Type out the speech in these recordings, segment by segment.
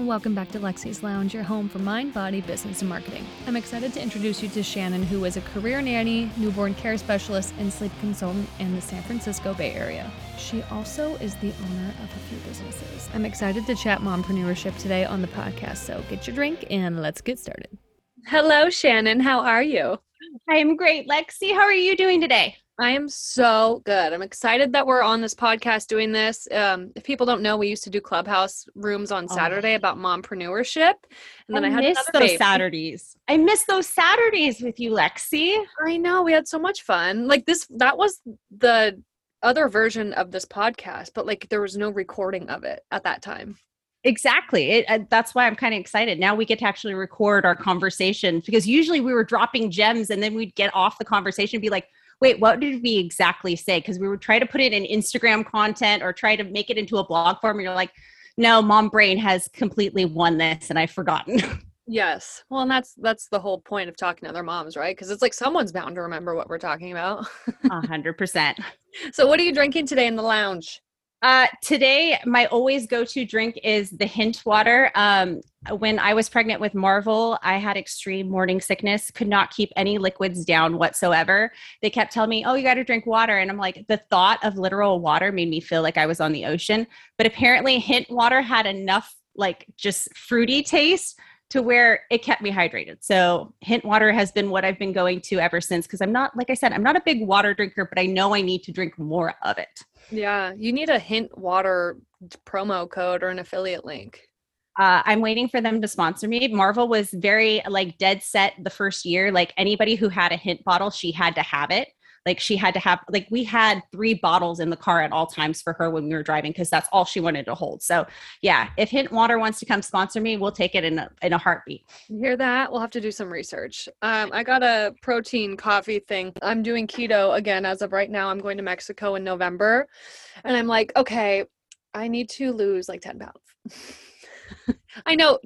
and welcome back to Lexi's Lounge, your home for mind, body, business, and marketing. I'm excited to introduce you to Shannon, who is a career nanny, newborn care specialist, and sleep consultant in the San Francisco Bay Area. She also is the owner of a few businesses. I'm excited to chat mompreneurship today on the podcast, so get your drink and let's get started. Hello, Shannon. How are you? I'm great, Lexi. How are you doing today? I am so good. I'm excited that we're on this podcast doing this. Um, if people don't know, we used to do clubhouse rooms on Saturday oh. about mompreneurship, and then I, I had miss those baby. Saturdays. I miss those Saturdays with you, Lexi. I know we had so much fun. Like this, that was the other version of this podcast, but like there was no recording of it at that time. Exactly. It, uh, that's why I'm kind of excited. Now we get to actually record our conversation because usually we were dropping gems and then we'd get off the conversation and be like, wait, what did we exactly say? Because we would try to put it in Instagram content or try to make it into a blog form. And you're like, no, mom brain has completely won this and I've forgotten. Yes. Well, and that's that's the whole point of talking to other moms, right? Because it's like someone's bound to remember what we're talking about. A hundred percent. So what are you drinking today in the lounge? Uh, today, my always go to drink is the hint water. Um, when I was pregnant with Marvel, I had extreme morning sickness, could not keep any liquids down whatsoever. They kept telling me, Oh, you got to drink water. And I'm like, the thought of literal water made me feel like I was on the ocean. But apparently, hint water had enough, like, just fruity taste to where it kept me hydrated. So, hint water has been what I've been going to ever since because I'm not, like I said, I'm not a big water drinker, but I know I need to drink more of it. Yeah, you need a hint water promo code or an affiliate link. Uh, I'm waiting for them to sponsor me. Marvel was very like dead set the first year. Like anybody who had a hint bottle, she had to have it. Like she had to have like we had three bottles in the car at all times for her when we were driving because that's all she wanted to hold. So yeah, if Hint Water wants to come sponsor me, we'll take it in a in a heartbeat. You hear that? We'll have to do some research. Um, I got a protein coffee thing. I'm doing keto again as of right now. I'm going to Mexico in November, and I'm like, okay, I need to lose like ten pounds. I know.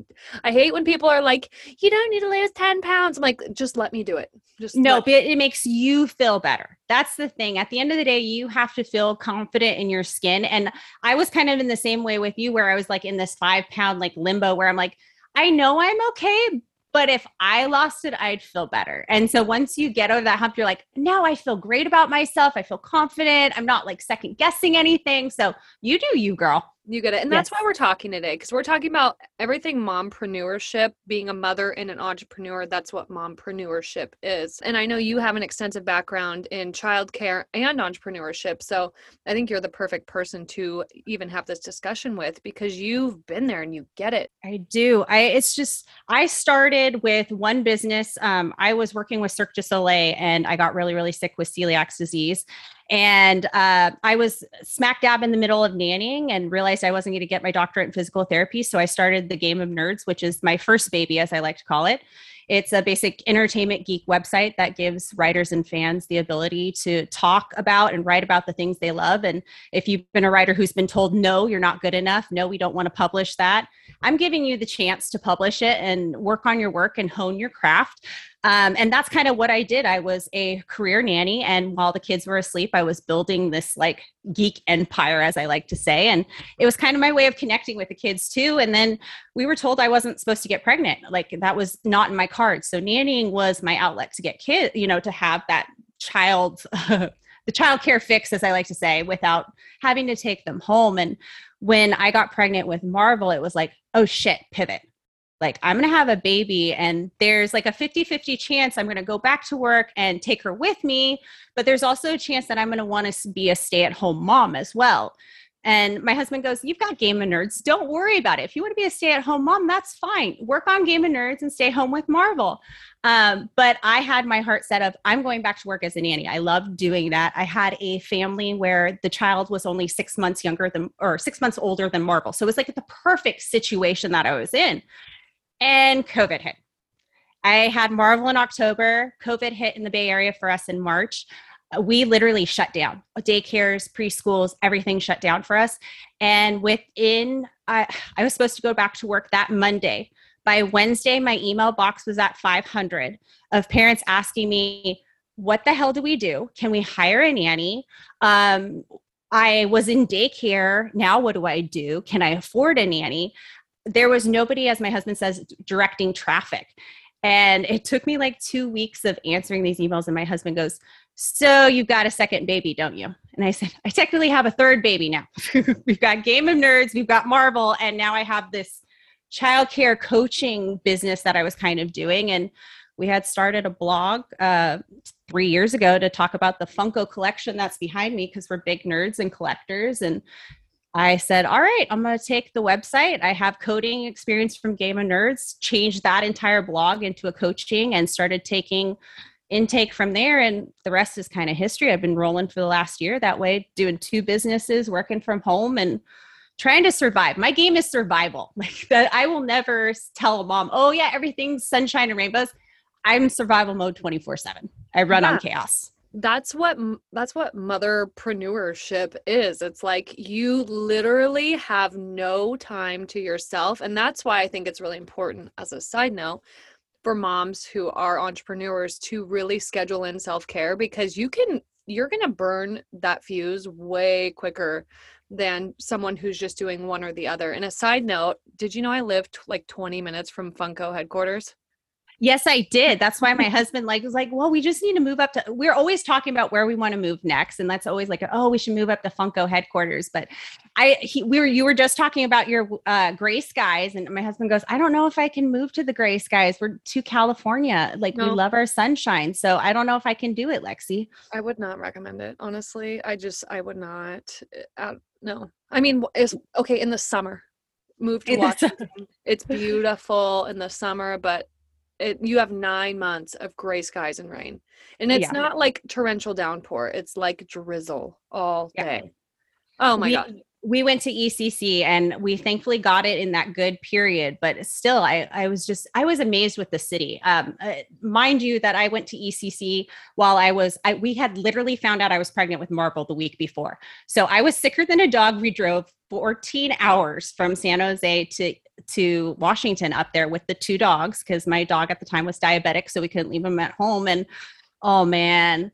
I hate when people are like, "You don't need to lose ten pounds." I'm like, just let me do it. Just no, but it makes you feel better. That's the thing. At the end of the day, you have to feel confident in your skin. And I was kind of in the same way with you, where I was like in this five pound like limbo, where I'm like, I know I'm okay, but if I lost it, I'd feel better. And so once you get over that hump, you're like, now I feel great about myself. I feel confident. I'm not like second guessing anything. So you do you, girl. You get it. And yes. that's why we're talking today because we're talking about everything mompreneurship, being a mother and an entrepreneur. That's what mompreneurship is. And I know you have an extensive background in childcare and entrepreneurship. So I think you're the perfect person to even have this discussion with because you've been there and you get it. I do. I it's just I started with one business. Um, I was working with Cirque du Soleil and I got really, really sick with celiac disease. And uh, I was smack dab in the middle of nannying and realized I wasn't going to get my doctorate in physical therapy. So I started the Game of Nerds, which is my first baby, as I like to call it. It's a basic entertainment geek website that gives writers and fans the ability to talk about and write about the things they love. And if you've been a writer who's been told, no, you're not good enough, no, we don't want to publish that, I'm giving you the chance to publish it and work on your work and hone your craft. Um, and that's kind of what I did. I was a career nanny, and while the kids were asleep, I was building this like geek empire, as I like to say. And it was kind of my way of connecting with the kids too. And then we were told I wasn't supposed to get pregnant. Like that was not in my cards. So nannying was my outlet to get kids, you know, to have that child. the child care fix, as I like to say, without having to take them home. And when I got pregnant with Marvel, it was like, oh shit, pivot like i'm going to have a baby and there's like a 50-50 chance i'm going to go back to work and take her with me but there's also a chance that i'm going to want to be a stay-at-home mom as well and my husband goes, You've got Game of Nerds. Don't worry about it. If you want to be a stay at home mom, that's fine. Work on Game of Nerds and stay home with Marvel. Um, but I had my heart set up. I'm going back to work as a nanny. I love doing that. I had a family where the child was only six months younger than, or six months older than Marvel. So it was like the perfect situation that I was in and COVID hit. I had Marvel in October. COVID hit in the Bay Area for us in March. We literally shut down daycares, preschools, everything shut down for us. And within, I, I was supposed to go back to work that Monday. By Wednesday, my email box was at 500 of parents asking me, What the hell do we do? Can we hire a nanny? Um, I was in daycare. Now, what do I do? Can I afford a nanny? There was nobody, as my husband says, directing traffic. And it took me like two weeks of answering these emails. And my husband goes, So you've got a second baby, don't you? And I said, I technically have a third baby now. we've got Game of Nerds, we've got Marvel, and now I have this childcare coaching business that I was kind of doing. And we had started a blog uh, three years ago to talk about the Funko collection that's behind me because we're big nerds and collectors. And I said, all right, I'm going to take the website. I have coding experience from Game of Nerds, changed that entire blog into a coaching and started taking intake from there. And the rest is kind of history. I've been rolling for the last year that way, doing two businesses, working from home and trying to survive. My game is survival. Like that I will never tell a mom, oh yeah, everything's sunshine and rainbows. I'm survival mode 24 seven. I run yeah. on chaos that's what that's what motherpreneurship is. It's like you literally have no time to yourself and that's why i think it's really important as a side note for moms who are entrepreneurs to really schedule in self-care because you can you're going to burn that fuse way quicker than someone who's just doing one or the other. And a side note did you know i lived like 20 minutes from funko headquarters Yes, I did. That's why my husband like was like, "Well, we just need to move up to." We're always talking about where we want to move next, and that's always like, "Oh, we should move up to Funko headquarters." But I, he, we were, you were just talking about your uh, gray skies, and my husband goes, "I don't know if I can move to the gray skies. We're to California. Like no. we love our sunshine, so I don't know if I can do it, Lexi." I would not recommend it, honestly. I just, I would not. Uh, no, I mean, it's okay in the summer. Move to Washington. it's beautiful in the summer, but it, you have nine months of gray skies and rain. And it's yeah. not like torrential downpour it's like drizzle all day. Oh my we, god we went to ecc and we thankfully got it in that good period but still i i was just i was amazed with the city. Um uh, mind you that i went to ecc while i was i we had literally found out i was pregnant with marvel the week before. So i was sicker than a dog. We drove 14 hours from san jose to to Washington up there with the two dogs because my dog at the time was diabetic, so we couldn't leave him at home. And oh man,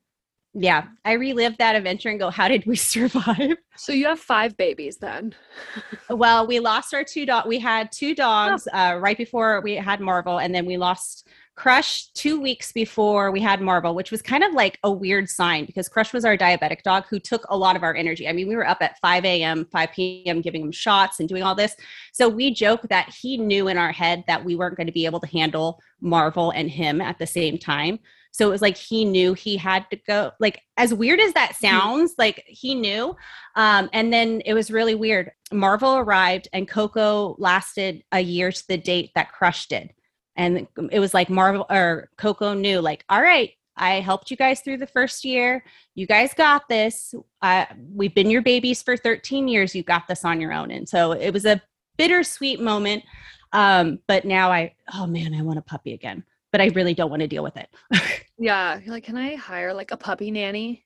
yeah, I relived that adventure and go, how did we survive? So you have five babies then? well, we lost our two dog. We had two dogs oh. uh, right before we had Marvel, and then we lost Crush two weeks before we had Marvel, which was kind of like a weird sign because Crush was our diabetic dog who took a lot of our energy. I mean, we were up at 5 a.m., 5 p.m., giving him shots and doing all this. So we joke that he knew in our head that we weren't going to be able to handle Marvel and him at the same time. So it was like he knew he had to go. Like as weird as that mm-hmm. sounds, like he knew. Um, and then it was really weird. Marvel arrived and Coco lasted a year to the date that Crush did and it was like marvel or coco knew like all right i helped you guys through the first year you guys got this uh, we've been your babies for 13 years you got this on your own and so it was a bittersweet moment um, but now i oh man i want a puppy again but i really don't want to deal with it yeah you're like can i hire like a puppy nanny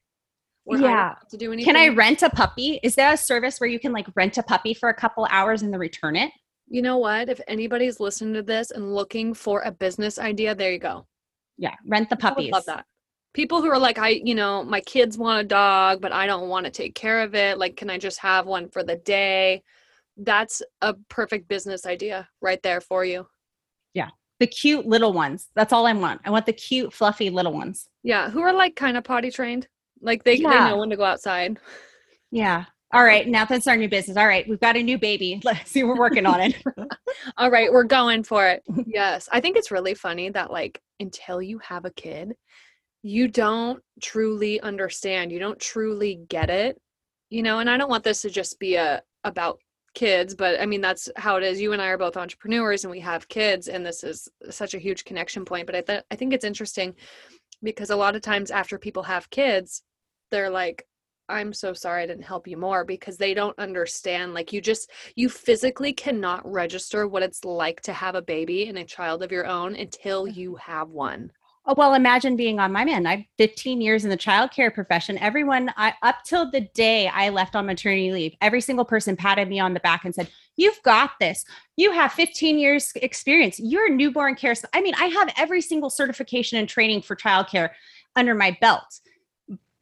yeah to do anything? can i rent a puppy is there a service where you can like rent a puppy for a couple hours and then return it you know what? If anybody's listening to this and looking for a business idea, there you go. Yeah, rent the puppies. love that. People who are like, I, you know, my kids want a dog, but I don't want to take care of it. Like, can I just have one for the day? That's a perfect business idea right there for you. Yeah. The cute little ones. That's all I want. I want the cute, fluffy little ones. Yeah. Who are like kind of potty trained. Like they, yeah. they know when to go outside. Yeah. All right, now that's our new business. All right, we've got a new baby. Let's see, we're working on it. All right, we're going for it. Yes, I think it's really funny that like until you have a kid, you don't truly understand. You don't truly get it. You know, and I don't want this to just be a about kids, but I mean that's how it is. You and I are both entrepreneurs and we have kids and this is such a huge connection point, but I th- I think it's interesting because a lot of times after people have kids, they're like I'm so sorry I didn't help you more because they don't understand. Like, you just, you physically cannot register what it's like to have a baby and a child of your own until you have one. Oh, well, imagine being on my man. I've 15 years in the childcare profession. Everyone, I, up till the day I left on maternity leave, every single person patted me on the back and said, You've got this. You have 15 years experience. You're a newborn care. I mean, I have every single certification and training for childcare under my belt.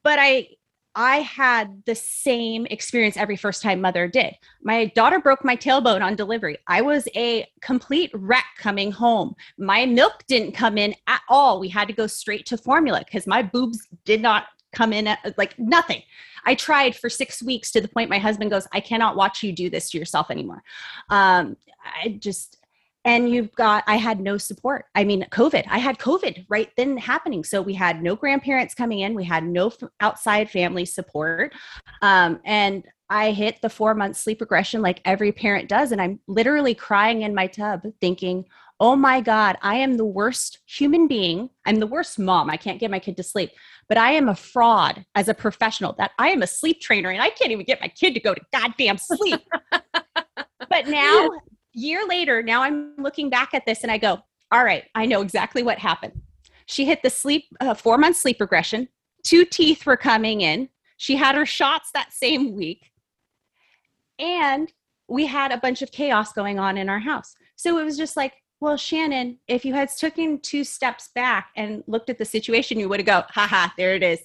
But I I had the same experience every first time mother did. My daughter broke my tailbone on delivery. I was a complete wreck coming home. My milk didn't come in at all. We had to go straight to formula because my boobs did not come in at, like nothing. I tried for six weeks to the point my husband goes, I cannot watch you do this to yourself anymore. Um, I just, and you've got i had no support. I mean covid i had covid right then happening. So we had no grandparents coming in. We had no f- outside family support. Um, and i hit the four month sleep regression like every parent does. And i'm literally crying in my tub thinking oh my god i am the worst human being. I'm the worst mom. I can't get my kid to sleep but i am a fraud as a professional that i am a sleep trainer and i can't even get my kid to go to goddamn sleep. But now year later, now I'm looking back at this and I go, all right, I know exactly what happened. She hit the sleep, uh, four month sleep regression. Two teeth were coming in. She had her shots that same week. And we had a bunch of chaos going on in our house. So it was just like, well, Shannon, if you had taken two steps back and looked at the situation, you would have go, haha, there it is.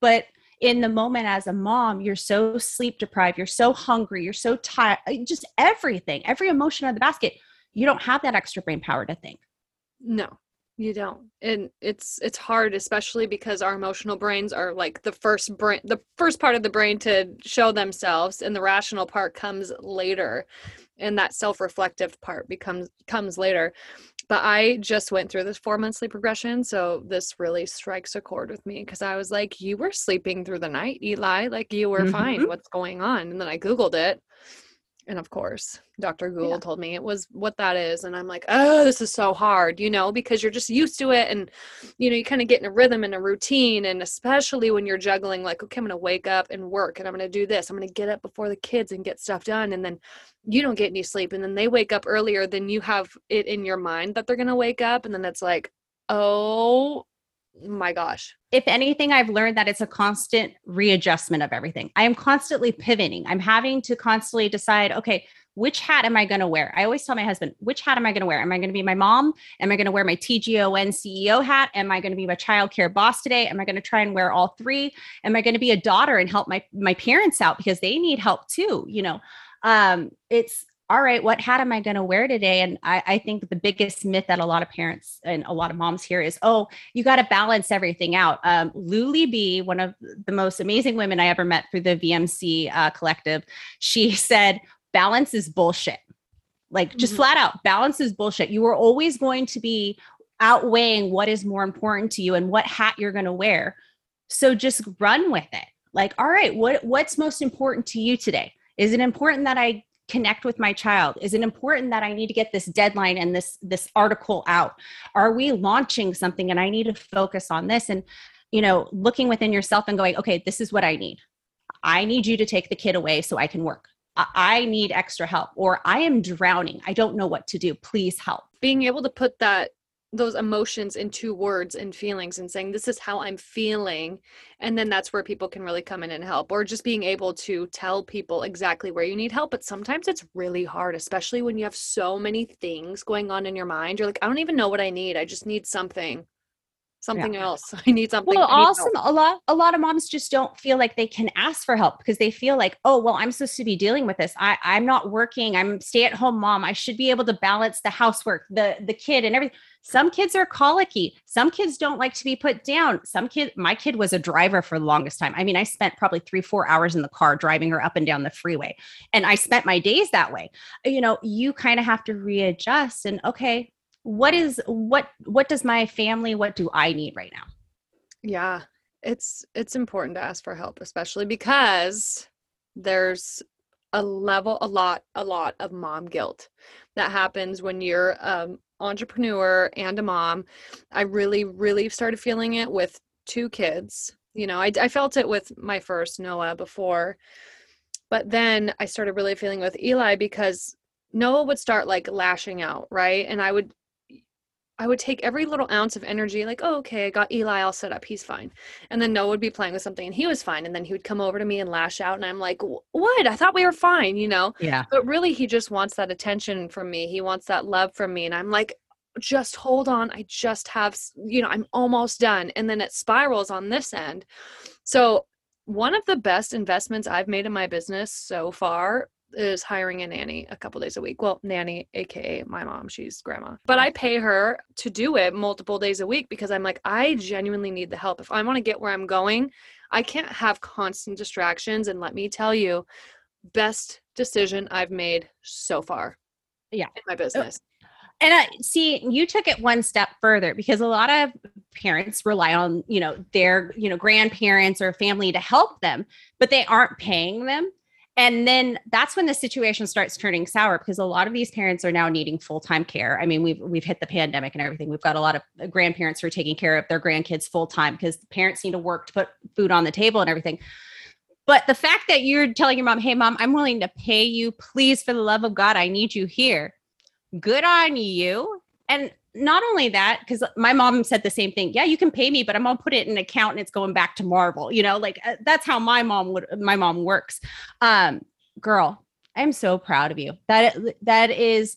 But in the moment as a mom, you're so sleep deprived, you're so hungry, you're so tired, uh, just everything, every emotion of the basket. You don't have that extra brain power to think. No, you don't. And it's it's hard especially because our emotional brains are like the first brain the first part of the brain to show themselves and the rational part comes later and that self-reflective part becomes comes later but I just went through this four month sleep regression. So this really strikes a chord with me because I was like, You were sleeping through the night, Eli. Like you were mm-hmm. fine. What's going on? And then I Googled it. And of course, Dr. Google yeah. told me it was what that is. And I'm like, oh, this is so hard, you know, because you're just used to it. And, you know, you kind of get in a rhythm and a routine. And especially when you're juggling, like, okay, I'm going to wake up and work and I'm going to do this. I'm going to get up before the kids and get stuff done. And then you don't get any sleep and then they wake up earlier than you have it in your mind that they're going to wake up and then it's like oh my gosh. If anything i've learned that it's a constant readjustment of everything. I am constantly pivoting. I'm having to constantly decide okay which hat am i going to wear? I always tell my husband which hat am i going to wear? Am i going to be my mom? Am i going to wear my tgon ceo hat? Am i going to be my child care boss today? Am i going to try and wear all three? Am i going to be a daughter and help my my parents out because they need help too you know? Um, it's all right, what hat am I going to wear today? And I, I, think the biggest myth that a lot of parents and a lot of moms hear is, oh, you got to balance everything out. Um, Luli B, one of the most amazing women I ever met through the VMC uh, collective, she said, balance is bullshit. Like just mm-hmm. flat out, balance is bullshit. You are always going to be outweighing what is more important to you and what hat you're going to wear. So just run with it. Like, all right, what what's most important to you today? Is it important that I connect with my child? Is it important that i need to get this deadline and this this article out? Are we launching something and i need to focus on this? And you know looking within yourself and going okay this is what i need. I need you to take the kid away so i can work. I need extra help or i am drowning. I don't know what to do. Please help. Being able to put that those emotions into words and feelings and saying this is how i'm feeling and then that's where people can really come in and help or just being able to tell people exactly where you need help but sometimes it's really hard especially when you have so many things going on in your mind. You're like i don't even know what i need i just need something something yeah. else. I need something. Well, also a lot a lot of moms just don't feel like they can ask for help because they feel like, oh, well, I'm supposed to be dealing with this. I, I'm not working. I'm stay at home mom. I should be able to balance the housework, the the kid, and everything. Some kids are colicky. Some kids don't like to be put down. Some kid, my kid was a driver for the longest time. I mean, I spent probably three, four hours in the car driving her up and down the freeway. And I spent my days that way. You know, you kind of have to readjust and okay, what is what what does my family what do i need right now? Yeah it's it's important to ask for help especially because there's a level a lot a lot of mom guilt that happens when you're um entrepreneur and a mom. I really really started feeling it with two kids you know I, I felt it with my first noah before. But then i started really feeling with eli because noah would start like lashing out right? And i would I would take every little ounce of energy, like, oh, okay, I got Eli all set up. He's fine. And then Noah would be playing with something and he was fine. And then he would come over to me and lash out. And I'm like, what? I thought we were fine, you know? Yeah. But really, he just wants that attention from me. He wants that love from me. And I'm like, just hold on. I just have, you know, I'm almost done. And then it spirals on this end. So one of the best investments I've made in my business so far is hiring a nanny a couple days a week. Well, nanny, aka my mom, she's grandma. But mm. I pay her to do it multiple days a week because I'm like, I genuinely need the help. If I want to get where I'm going, I can't have constant distractions. And let me tell you, best decision I've made so far. Yeah. In my oh, business. And I see you took it one step further because a lot of parents rely on, you know, their, you know, grandparents or family to help them, but they aren't paying them. And then that's when the situation starts turning sour because a lot of these parents are now needing full-time care. I mean, we've we've hit the pandemic and everything. We've got a lot of uh, grandparents who are taking care of their grandkids full-time because the parents need to work to put food on the table and everything. But the fact that you're telling your mom, "Hey mom, I'm willing to pay you. Please for the love of God, I need you here." Good on you. And not only that, because my mom said the same thing. Yeah, you can pay me, but I'm gonna put it in an account and it's going back to Marvel. You know, like uh, that's how my mom would. My mom works. Um, girl, I'm so proud of you. That that is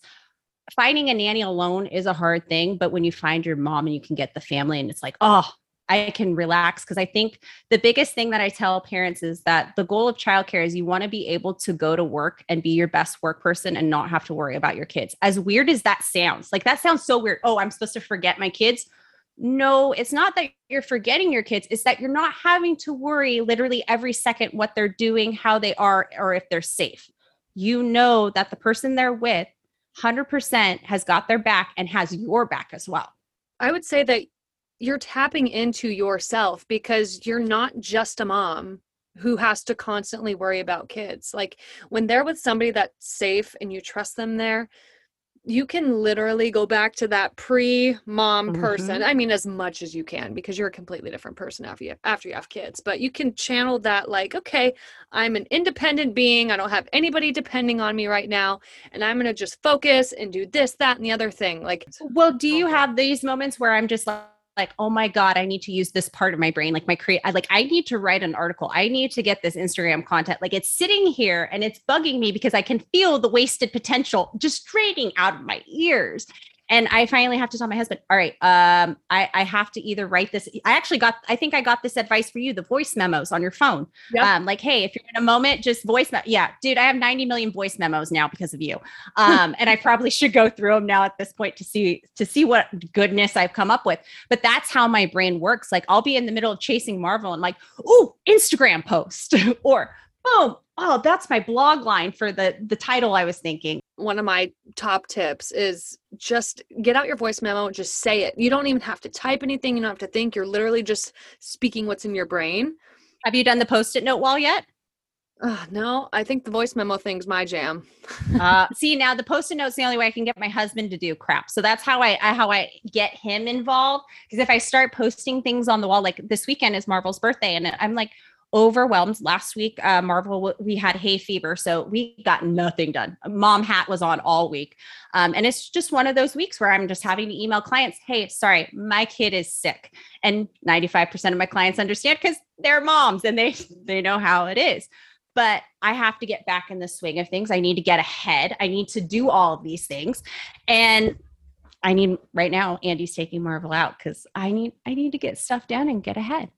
finding a nanny alone is a hard thing, but when you find your mom and you can get the family, and it's like, oh, I can relax because I think the biggest thing that I tell parents is that the goal of childcare is you want to be able to go to work and be your best work person and not have to worry about your kids. As weird as that sounds, like that sounds so weird. Oh, I'm supposed to forget my kids. No, it's not that you're forgetting your kids, it's that you're not having to worry literally every second what they're doing, how they are, or if they're safe. You know that the person they're with 100% has got their back and has your back as well. I would say that you're tapping into yourself because you're not just a mom who has to constantly worry about kids. Like when they're with somebody that's safe and you trust them there, you can literally go back to that pre-mom mm-hmm. person. I mean, as much as you can, because you're a completely different person after you after you have kids. But you can channel that, like, okay, I'm an independent being. I don't have anybody depending on me right now, and I'm gonna just focus and do this, that, and the other thing. Like, well, do you have these moments where I'm just like like oh my god i need to use this part of my brain like my create I, like i need to write an article. I need to get this instagram content. Like it's sitting here and it's bugging me because i can feel the wasted potential just draining out of my ears and I finally have to tell my husband, all right, um, I, I have to either write this. I actually got, I think I got this advice for you, the voice memos on your phone. Yep. Um, like, hey, if you're in a moment, just voice memo. Yeah, dude, I have 90 million voice memos now because of you. Um, and I probably should go through them now at this point to see to see what goodness I've come up with. But that's how my brain works. Like I'll be in the middle of chasing Marvel and like, oh, Instagram post or boom, oh, that's my blog line for the the title I was thinking. One of my top tips is just get out your voice memo, just say it. You don't even have to type anything, you don't have to think. You're literally just speaking what's in your brain. Have you done the post-it note wall yet? Uh, no, I think the voice memo thing's my jam. uh, see, now the post-it note's the only way I can get my husband to do crap. So that's how I, I how I get him involved. Because if I start posting things on the wall, like this weekend is Marvel's birthday, and I'm like, overwhelmed. Last week, uh, Marvel, we had hay fever, so we got nothing done. Mom hat was on all week. Um, and it's just one of those weeks where I'm just having to email clients, hey, sorry, my kid is sick. And 95% of my clients understand because they're moms and they they know how it is. But I have to get back in the swing of things. I need to get ahead. I need to do all of these things. And I need right now, Andy's taking Marvel out because I need I need to get stuff done and get ahead.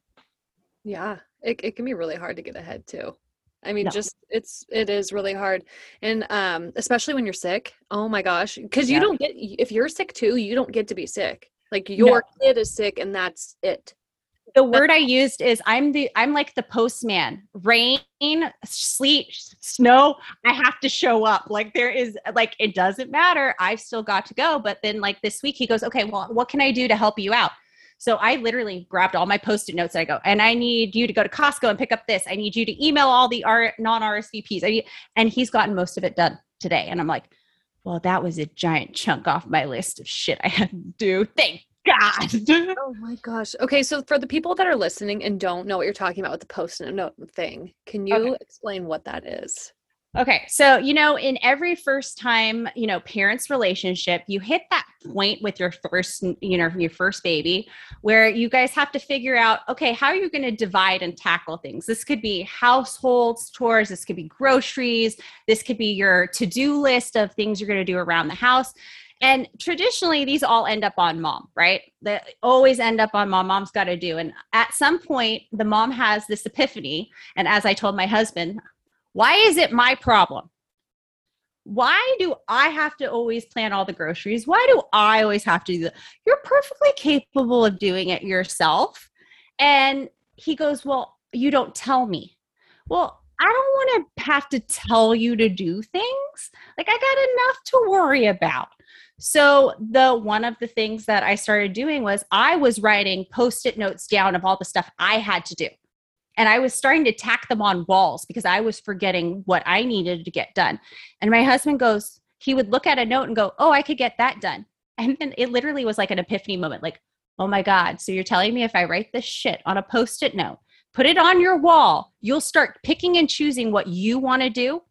Yeah, it, it can be really hard to get ahead too. I mean no. just it's it is really hard. And um especially when you're sick oh my gosh because you yeah. don't get if you're sick too you don't get to be sick. Like your no. kid is sick and that's it. The word i used is i'm the i'm like the postman. Rain sleet snow i have to show up. Like there is like it doesn't matter. I've still got to go. But then like this week he goes okay well what can i do to help you out so I literally grabbed all my post-it notes. I go, and I need you to go to Costco and pick up this. I need you to email all the R- non-RSVPs. and he's gotten most of it done today. And I'm like, well, that was a giant chunk off my list of shit I had to do. Thank God. oh my gosh. Okay, so for the people that are listening and don't know what you're talking about with the post-it note thing, can you okay. explain what that is? Okay. So, you know, in every first time, you know, parents relationship, you hit that point with your first, you know, your first baby where you guys have to figure out, okay, how are you going to divide and tackle things? This could be households, chores, this could be groceries, this could be your to-do list of things you're going to do around the house. And traditionally, these all end up on mom, right? They always end up on mom. Mom's got to do. And at some point, the mom has this epiphany. And as I told my husband, why is it my problem? Why do I have to always plan all the groceries? Why do I always have to do that? You're perfectly capable of doing it yourself. And he goes, Well, you don't tell me. Well, I don't want to have to tell you to do things. Like I got enough to worry about. So the one of the things that I started doing was I was writing post-it notes down of all the stuff I had to do. And I was starting to tack them on walls because I was forgetting what I needed to get done. And my husband goes, he would look at a note and go, "Oh, I could get that done." And then it literally was like an epiphany moment like, "Oh my god, so you're telling me if I write this shit on a post-it note, put it on your wall, you'll start picking and choosing what you want to do?"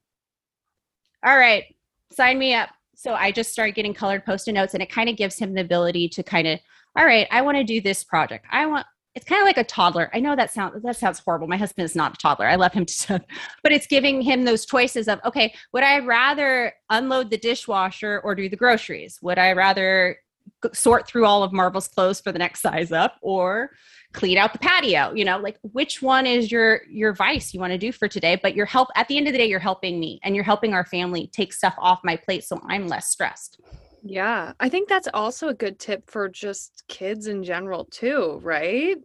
All right, sign me up so I just started getting colored post-it notes and it kind of gives him the ability to kind of, all right, I want to do this project. I want it's kind of like a toddler. I know that sounds that sounds horrible. My husband is not a toddler. I love him to death. But it's giving him those choices of, okay, would I rather unload the dishwasher or do the groceries? Would I rather sort through all of Marvel's clothes for the next size up or clean out the patio you know like which one is your your vice you want to do for today but you're help at the end of the day you're helping me and you're helping our family take stuff off my plate so i'm less stressed yeah i think that's also a good tip for just kids in general too right?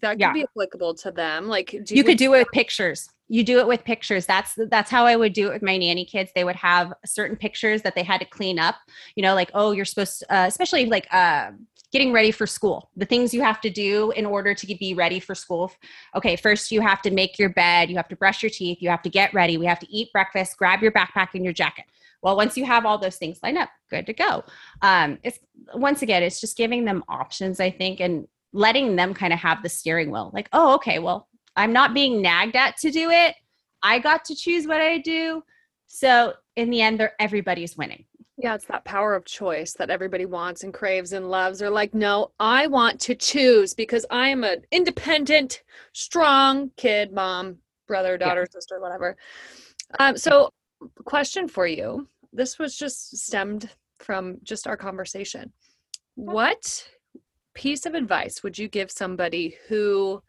That could yeah. be applicable to them like you could do it with pictures. You do it with pictures. That's that's how i would do it with my nanny kids. They would have certain pictures that they had to clean up you know like oh you're supposed to, uh, especially like uh, getting ready for school the things you have to do in order to be ready for school. Okay first you have to make your bed you have to brush your teeth you have to get ready we have to eat breakfast grab your backpack and your jacket. Well once you have all those things lined up good to go. Um, it's once again it's just giving them options i think and letting them kind of have the steering wheel like oh okay well i'm not being nagged at to do it. I got to choose what i do. So in the end everybody's winning yeah, it's that power of choice that everybody wants and craves and loves. They're like, no, I want to choose because I am an independent, strong kid, mom, brother, daughter, yeah. sister, whatever. Um, so, question for you. This was just stemmed from just our conversation. What piece of advice would you give somebody who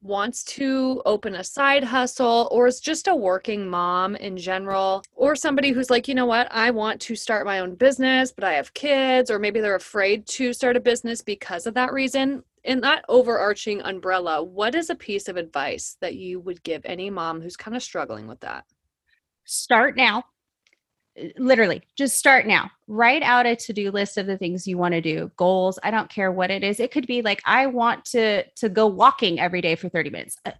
wants to open a side hustle or is just a working mom in general or somebody who's like you know what? I want to start my own business but I have kids or maybe they're afraid to start a business because of that reason. In that overarching umbrella what is a piece of advice that you would give any mom who's kind of struggling with that? Start now literally just start now. Write out a to-do list of the things you want to do goals i don't care what it is. It could be like i want to to go walking every day for 30 minutes. Uh,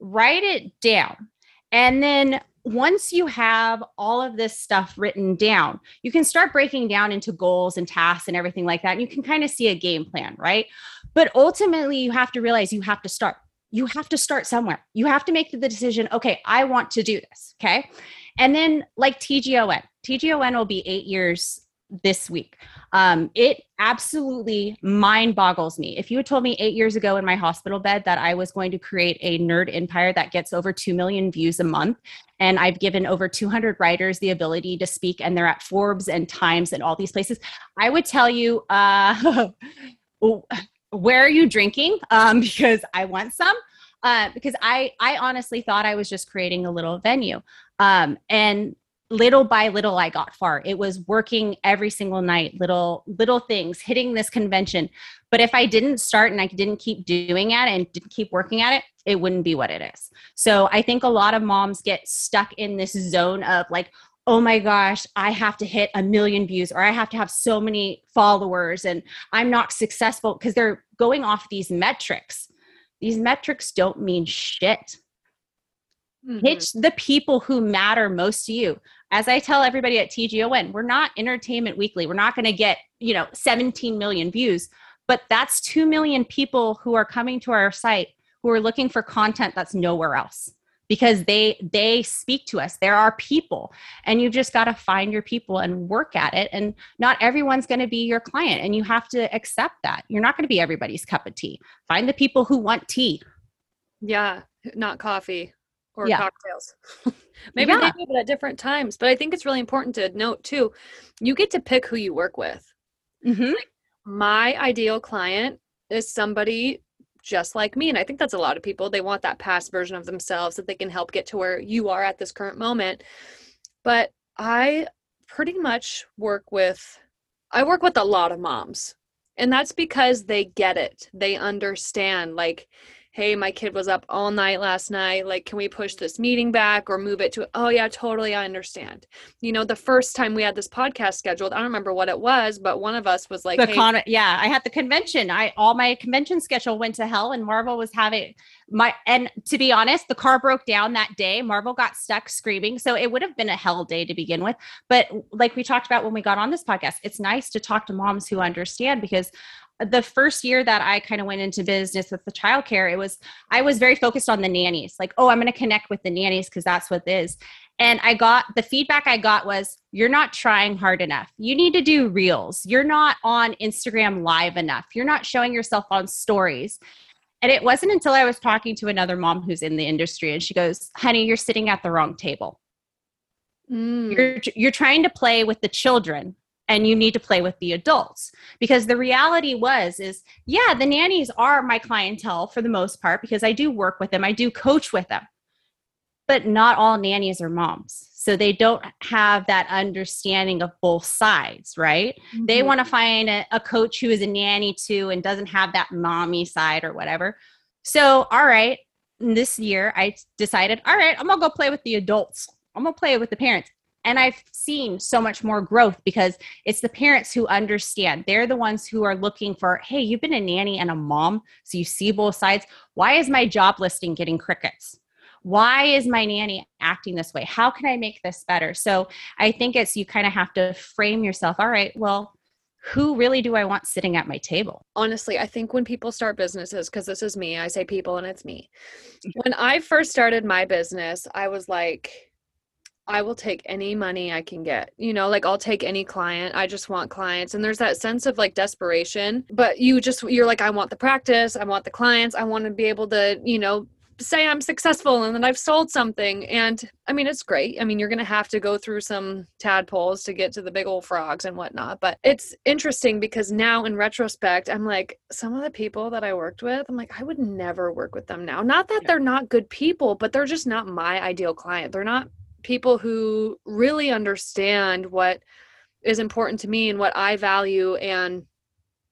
write it down. And then once you have all of this stuff written down you can start breaking down into goals and tasks and everything like that and you can kind of see a game plan right? But ultimately you have to realize you have to start you have to start somewhere. You have to make the decision okay i want to do this okay? And then like tgon TGON will be eight years this week. Um, it absolutely mind boggles me. If you had told me eight years ago in my hospital bed that I was going to create a nerd empire that gets over 2 million views a month, and I've given over 200 writers the ability to speak, and they're at Forbes and Times and all these places, I would tell you, uh, where are you drinking? Um, because I want some. Uh, because I, I honestly thought I was just creating a little venue. Um, and little by little i got far. It was working every single night little little things hitting this convention. But if i didn't start and i didn't keep doing it and didn't keep working at it it wouldn't be what it is. So i think a lot of moms get stuck in this zone of like oh my gosh i have to hit a million views or i have to have so many followers and i'm not successful because they're going off these metrics. These metrics don't mean shit Mm-hmm. Pitch the people who matter most to you. As I tell everybody at TGON, we're not Entertainment Weekly. We're not going to get, you know, 17 million views, but that's 2 million people who are coming to our site who are looking for content that's nowhere else because they they speak to us. There are people and you just got to find your people and work at it and not everyone's going to be your client and you have to accept that. You're not going to be everybody's cup of tea. Find the people who want tea. Yeah, not coffee or Yeah. cocktails. Maybe Yeah. they do it at different times, but I think it's really important to note too. You get to pick who you work with. Mhm. My ideal client is somebody just like me, and I think that's a lot of people. They want that past version of themselves that they can help get to where you are at this current moment. But I pretty much work with I work with a lot of moms. And that's because they get it. They understand like hey, my kid was up all night last night. Like, can we push this meeting back or move it to, oh, yeah, totally. I understand. You know, the first time we had this podcast scheduled, I don't remember what it was, but one of us was like, hey, con- yeah, I had the convention. I all my convention schedule went to hell, and Marvel was having my. And to be honest, the car broke down that day. Marvel got stuck screaming, so it would have been a hell day to begin with. But like we talked about when we got on this podcast, it's nice to talk to moms who understand because the first year that I kind of went into business with the childcare, it was I was very focused on the nannies. Like, oh, I'm going to connect with the nannies because that's what it is. And I got the feedback I got was, you're not trying hard enough. You need to do reels. You're not on Instagram live enough. You're not showing yourself on stories. And it wasn't until I was talking to another mom who's in the industry and she goes, honey, you're sitting at the wrong table. mm, You're, you're trying to play with the children and you need to play with the adults. Because the reality was is yeah the nannies are my clientele for the most part because i do work with them i do coach with them. But not all nannies are moms so they don't have that understanding of both sides right? They mhm. want to find a, a coach who is a nanny too and doesn't have that mommy side or whatever. So all right this year i decided all right i'm gonna go play with the adults. I'm gonna play with the parents and I've seen so much more growth because it's the parents who understand. They're the ones who are looking for, hey, you've been a nanny and a mom, so you see both sides. Why is my job listing getting crickets? Why is my nanny acting this way? How can I make this better? So I think it's you kind of have to frame yourself. All right, well, who really do I want sitting at my table? honestly, I think when people start businesses, because this is me, I say people and it's me. Mm-hmm. When I first started my business, I was like, I will take any money I can get. You know, like I'll take any client. I just want clients. And there's that sense of like desperation, but you just, you're like, I want the practice. I want the clients. I want to be able to, you know, say I'm successful and that I've sold something. And I mean, it's great. I mean, you're going to have to go through some tadpoles to get to the big old frogs and whatnot. But it's interesting because now in retrospect, I'm like, some of the people that I worked with, I'm like, I would never work with them now. Not that they're not good people, but they're just not my ideal client. They're not people who really understand what is important to me and what I value. And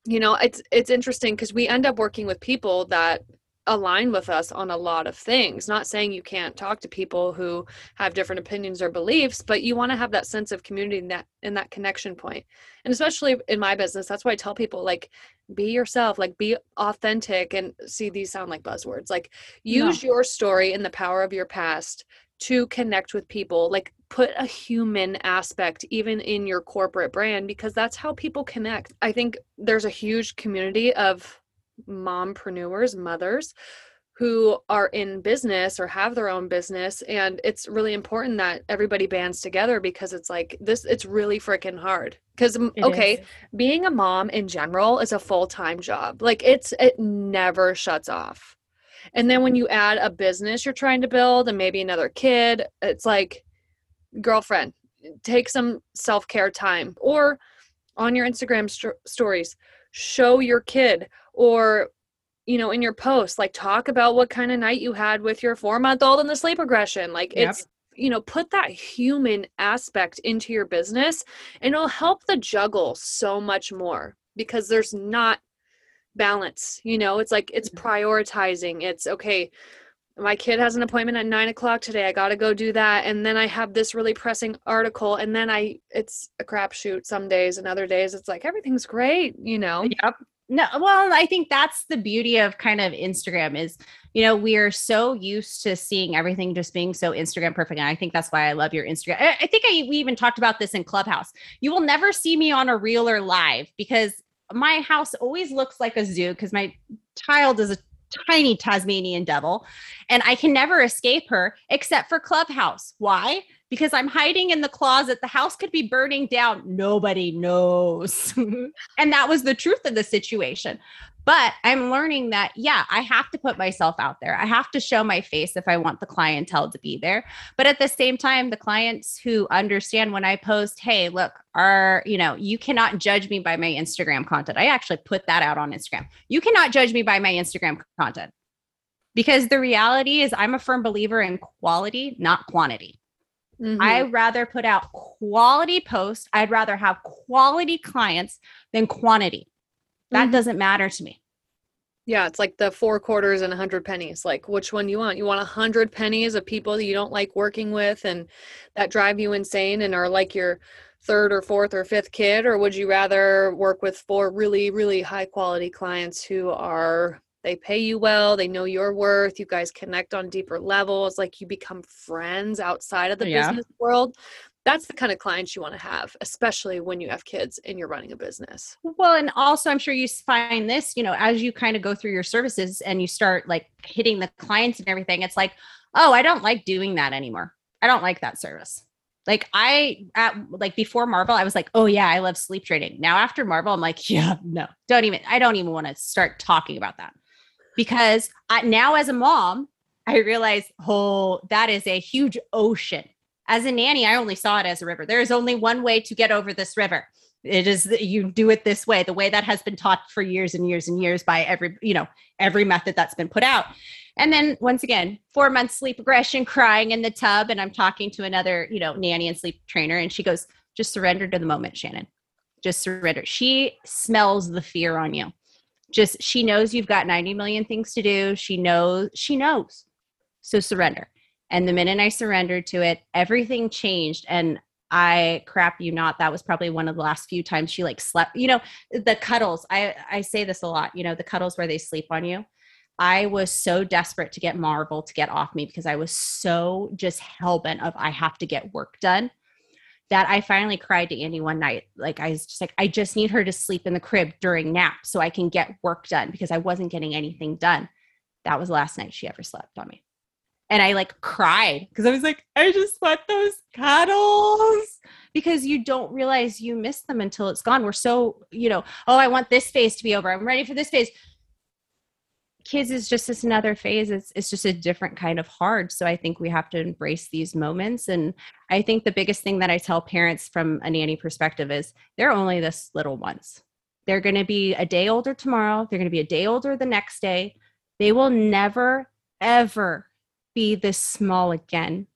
you know it's it's interesting because we end up working with people that align with us on a lot of things. Not saying you can't talk to people who have different opinions or beliefs but you want to have that sense of community and that in that connection point. And especially in my business that's why i tell people like be yourself like be authentic and see these sound like buzzwords. Like use your story and the power of your past to connect with people like put a human aspect even in your corporate brand because that's how people connect. I think there's a huge community of mompreneurs mothers who are in business or have their own business and it's really important that everybody bands together because it's like this it's really freaking hard. Because mm, okay is. being a mom in general is a full-time job. Like it's it never shuts off and then when you add a business you're trying to build and maybe another kid it's like girlfriend take some self-care time. Or on your instagram st- stories show your kid. Or you know in your post like talk about what kind of night you had with your four month old and the sleep regression. Like Yep. it's you know put that human aspect into your business and it'll help the juggle so much more because there's not balance you know it's like it's prioritizing it's okay my kid has an appointment at nine o'clock today i gotta go do that and then i have this really pressing article and then i it's a crapshoot some days and other days it's like everything's great you know Yep. No, well, I think that's the beauty of kind of Instagram is, you know, we are so used to seeing everything just being so Instagram perfect. And I think that's why I love your Instagram. I, I think I we even talked about this in Clubhouse. You will never see me on a reel or live because my house always looks like a zoo because my child is a tiny Tasmanian devil and I can never escape her except for Clubhouse. Why? because I'm hiding in the closet. The house could be burning down. Nobody knows. and that was the truth of the situation. But I'm learning that, yeah, I have to put myself out there. I have to show my face if I want the clientele to be there. But at the same time, the clients who understand when I post, hey, look, are, you know, you cannot judge me by my Instagram content. I actually put that out on Instagram. You cannot judge me by my Instagram content because the reality is I'm a firm believer in quality, not quantity. Mm-hmm. I'd rather put out quality posts. I'd rather have quality clients than quantity. That mm-hmm. doesn't matter to me. Yeah, it's like the four quarters and a hundred pennies. Like, which one you want? You want a hundred pennies of people that you don't like working with and that drive you insane and are like your third or fourth or fifth kid, or would you rather work with four really, really high quality clients who are they pay you well, they know your worth, you guys connect on deeper levels, like you become friends outside of the yeah. business world that's the kind of clients you want to have, especially when you have kids and you're running a business. Well, and also I'm sure you find this, you know, as you kind of go through your services and you start like hitting the clients and everything, it's like, oh, I don't like doing that anymore. I don't like that service. Like I at like before Marvel, I was like, oh yeah, I love sleep training. Now after Marvel, I'm like, yeah, no, don't even, I don't even want to start talking about that. Because I, now as a mom, I realize, oh, that is a huge ocean as a nanny, I only saw it as a river. There is only one way to get over this river. It is you do it this way, the way that has been taught for years and years and years by every, you know, every method that's been put out. And then once again, four months sleep regression, crying in the tub. And I'm talking to another, you know, nanny and sleep trainer. And she goes, just surrender to the moment, Shannon. Just surrender. She smells the fear on you. Just she knows you've got 90 million things to do. She knows, she knows. So surrender. And the minute I surrendered to it, everything changed. And I crap you not, that was probably one of the last few times she like slept. You know, the cuddles. I I say this a lot. You know, the cuddles where they sleep on you. I was so desperate to get Marvel to get off me because I was so just hell bent of I have to get work done that I finally cried to Andy one night. Like I was just like, I just need her to sleep in the crib during nap so I can get work done because I wasn't getting anything done. That was the last night she ever slept on me and I like cried because I was like, I just want those cuddles because you don't realize you miss them until it's gone. We're so, you know, oh, I want this phase to be over. I'm ready for this phase. Kids is just this another phase. It's it's just a different kind of hard. So I think we have to embrace these moments. And I think the biggest thing that I tell parents from a nanny perspective is they're only this little ones. They're going to be a day older tomorrow. They're going to be a day older the next day. They will never, ever be this small again.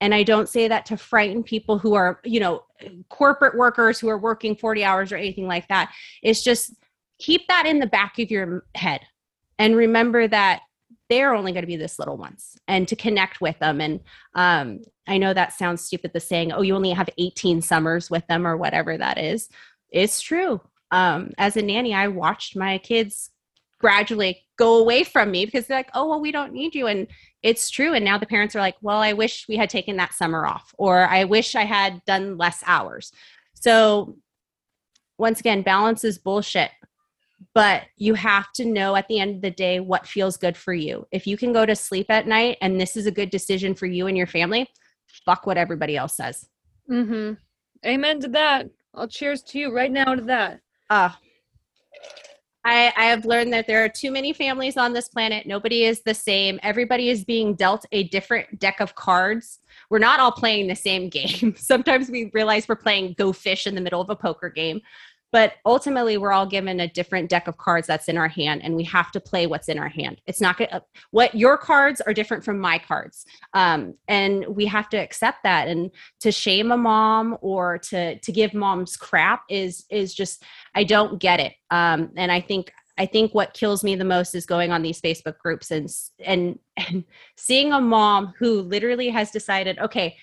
And I don't say that to frighten people who are, you know, corporate workers who are working 40 hours or anything like that. It's just keep that in the back of your head and remember that they're only going to be this little ones and to connect with them. And um, I know that sounds stupid, the saying, oh, you only have 18 summers with them or whatever that is. It's true. Um, as a nanny, I watched my kids gradually go away from me because they're like, oh, well, we don't need you. And it's true. And now the parents are like, well, I wish we had taken that summer off, or I wish I had done less hours. So, once again, balance is bullshit. But you have to know at the end of the day what feels good for you. If you can go to sleep at night and this is a good decision for you and your family, fuck what everybody else says. Mm-hmm. Amen to that. I'll cheers to you right now to that. Uh, I, I have learned that there are too many families on this planet. Nobody is the same. Everybody is being dealt a different deck of cards. We're not all playing the same game. Sometimes we realize we're playing go fish in the middle of a poker game. But ultimately, we're all given a different deck of cards that's in our hand, and we have to play what's in our hand. It's not good. What your cards are different from my cards, um, and we have to accept that. And to shame a mom or to to give moms crap is is just I don't get it. Um, and I think I think what kills me the most is going on these Facebook groups and and and seeing a mom who literally has decided, okay,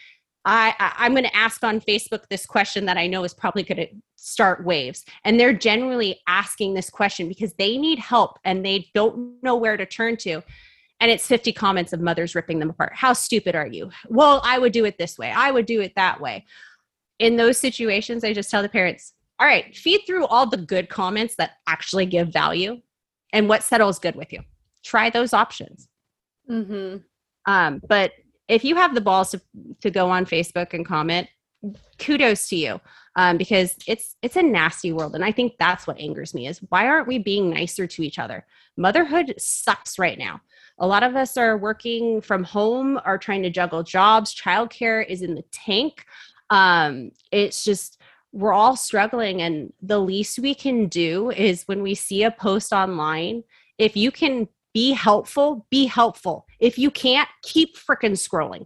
I, I am going to ask on Facebook this question that I know is probably going to start waves, and they're generally asking this question because they need help and they don't know where to turn to. And it's 50 comments of mothers ripping them apart. How stupid are you? Well, I would do it this way. I would do it that way. In those situations, I just tell the parents, all right, feed through all the good comments that actually give value and what settles good with you. Try those options. Mm-hmm. Um, but if you have the balls to, to go on Facebook and comment, kudos to you um, because it's it's a nasty world and i think that's what angers me is why aren't we being nicer to each other? Motherhood sucks right now. A lot of us are working from home are trying to juggle jobs childcare is in the tank. Um, it's just we're all struggling and the least we can do is when we see a post online if you can be helpful be helpful if you can't keep freaking scrolling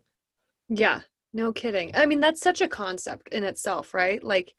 yeah no kidding. I mean, that's such a concept in itself, right? Like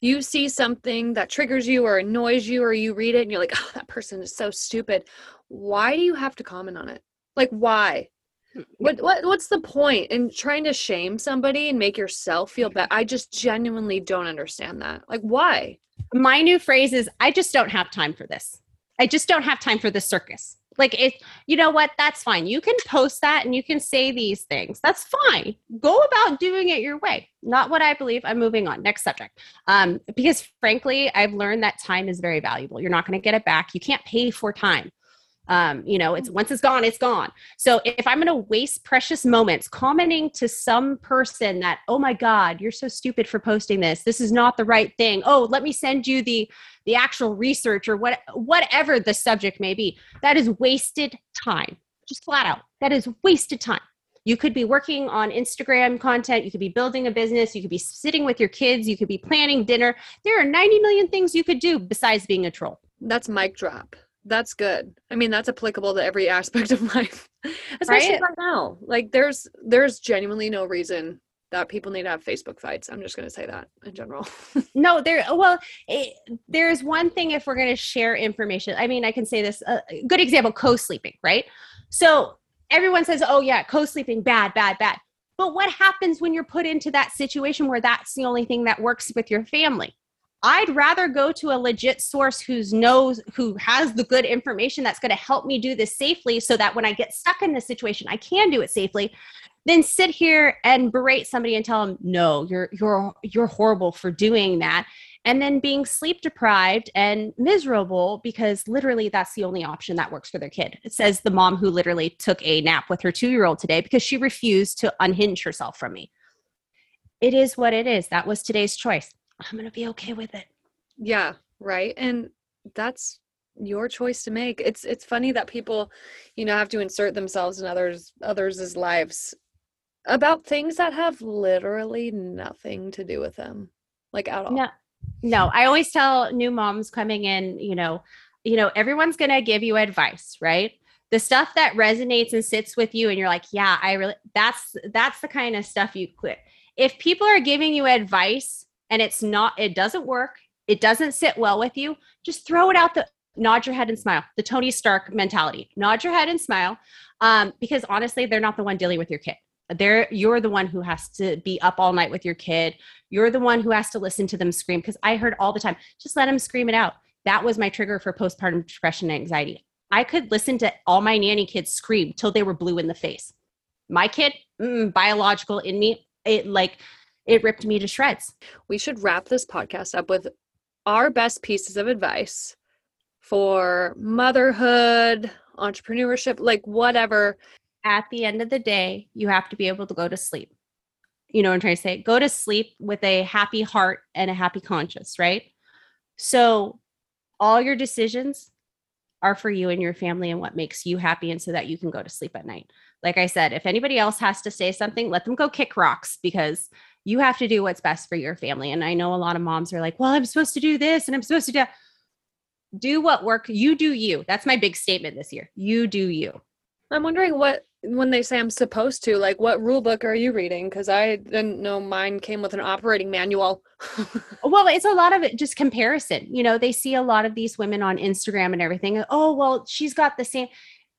you see something that triggers you or annoys you or you read it and you're like, "Oh, that person is so stupid." Why do you have to comment on it? Like why? Hmm, what, what what's the point in trying to shame somebody and make yourself feel bad? I just genuinely don't understand that. Like why? My new phrase is I just don't have time for this. I just don't have time for this circus. Like if you know what, that's fine. You can post that and you can say these things. That's fine. Go about doing it your way. Not what I believe. I'm moving on. Next subject. Um, because frankly, I've learned that time is very valuable. You're not going to get it back. You can't pay for time um, you know it's once it's gone it's gone so if i'm going to waste precious moments commenting to some person that oh my god you're so stupid for posting this this is not the right thing oh let me send you the the actual research or what whatever the subject may be that is wasted time just flat out that is wasted time you could be working on Instagram content. You could be building a business. You could be sitting with your kids. You could be planning dinner. There are 90 million things you could do besides being a troll. That's mic drop that's good. I mean, that's applicable to every aspect of life, especially right? right now. Like, there's there's genuinely no reason that people need to have Facebook fights. I'm just going to say that in general. no, there. Well, it, there's one thing if we're going to share information. I mean, I can say this. A uh, good example: co-sleeping, right? So everyone says, "Oh yeah, co-sleeping, bad, bad, bad." But what happens when you're put into that situation where that's the only thing that works with your family? I'd rather go to a legit source who's knows who has the good information that's going to help me do this safely so that when I get stuck in this situation I can do it safely than sit here and berate somebody and tell them no you're you're you're horrible for doing that and then being sleep deprived and miserable because literally that's the only option that works for their kid. It says the mom who literally took a nap with her 2-year-old today because she refused to unhinge herself from me. It is what it is. That was today's choice. I'm going to be okay with it. Yeah, right. And that's your choice to make. It's it's funny that people, you know, have to insert themselves in others others' lives about things that have literally nothing to do with them. Like at all. No. No, I always tell new moms coming in, you know, you know, everyone's to give you advice, right? The stuff that resonates and sits with you and you're like, "Yeah, I really that's that's the kind of stuff you quit." If people are giving you advice and it's not it doesn't work it doesn't sit well with you just throw it out the nod your head and smile the tony stark mentality nod your head and smile um, because honestly they're not the one dealing with your kid they're you're the one who has to be up all night with your kid you're the one who has to listen to them scream because i heard all the time just let them scream it out that was my trigger for postpartum depression and anxiety i could listen to all my nanny kids scream till they were blue in the face my kid mm, biological in me it like it ripped me to shreds. We should wrap this podcast up with our best pieces of advice for motherhood, entrepreneurship, like whatever. At the end of the day, you have to be able to go to sleep. You know what I'm trying to say? Go to sleep with a happy heart and a happy conscience, right? So, all your decisions are for you and your family and what makes you happy, and so that you can go to sleep at night. Like I said, if anybody else has to say something, let them go kick rocks because you have to do what's best for your family. And I know a lot of moms are like, well, I'm supposed to do this and I'm supposed to do do what work you do you. That's my big statement this year. You do you. I'm wondering what when they say I'm supposed to, like what rule book are you reading? Because I didn't know mine came with an operating manual. well, it's a lot of it just comparison. You know, they see a lot of these women on Instagram and everything. Oh, well, she's got the same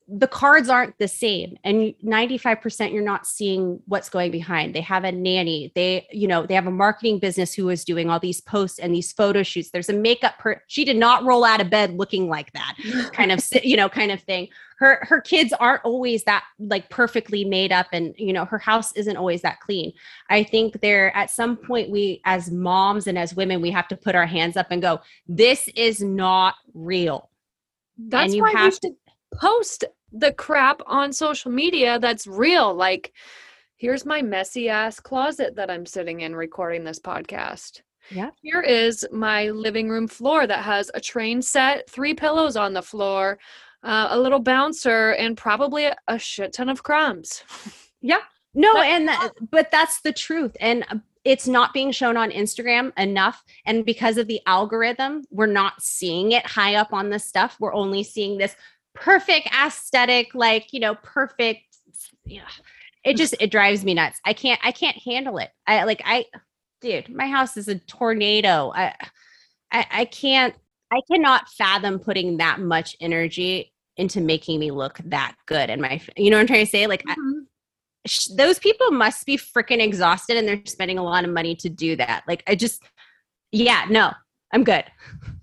the cards aren't the same and 95% you're not seeing what's going behind. They have a nanny they you know they have a marketing business who is doing all these posts and these photo shoots. There's a makeup per she did not roll out of bed looking like that kind of you know kind of thing. Her her kids aren't always that like perfectly made up and you know her house isn't always that clean. I think there at some point we as moms and as women we have to put our hands up and go this is not real. That's and you why have to post the crap on social media that's real like Here's my messy ass closet that I'm sitting in recording this podcast. Yeah. Here is my living room floor that has a train set, three pillows on the floor, uh, a little bouncer, and probably a, a shit ton of crumbs. Yeah. No, But- and that, but that's the truth. And uh, it's not being shown on Instagram enough. And because of the algorithm, we're not seeing it high up on the stuff. We're only seeing this perfect aesthetic, like, you know, perfect. Yeah. It just it drives me nuts. I can't I can't handle it. I like I dude, my house is a tornado. I I, I can't I cannot fathom putting that much energy into making me look that good and my you know what I'm trying to say? Like I, sh- those people must be freaking exhausted and they're spending a lot of money to do that. Like I just yeah, no. I'm good.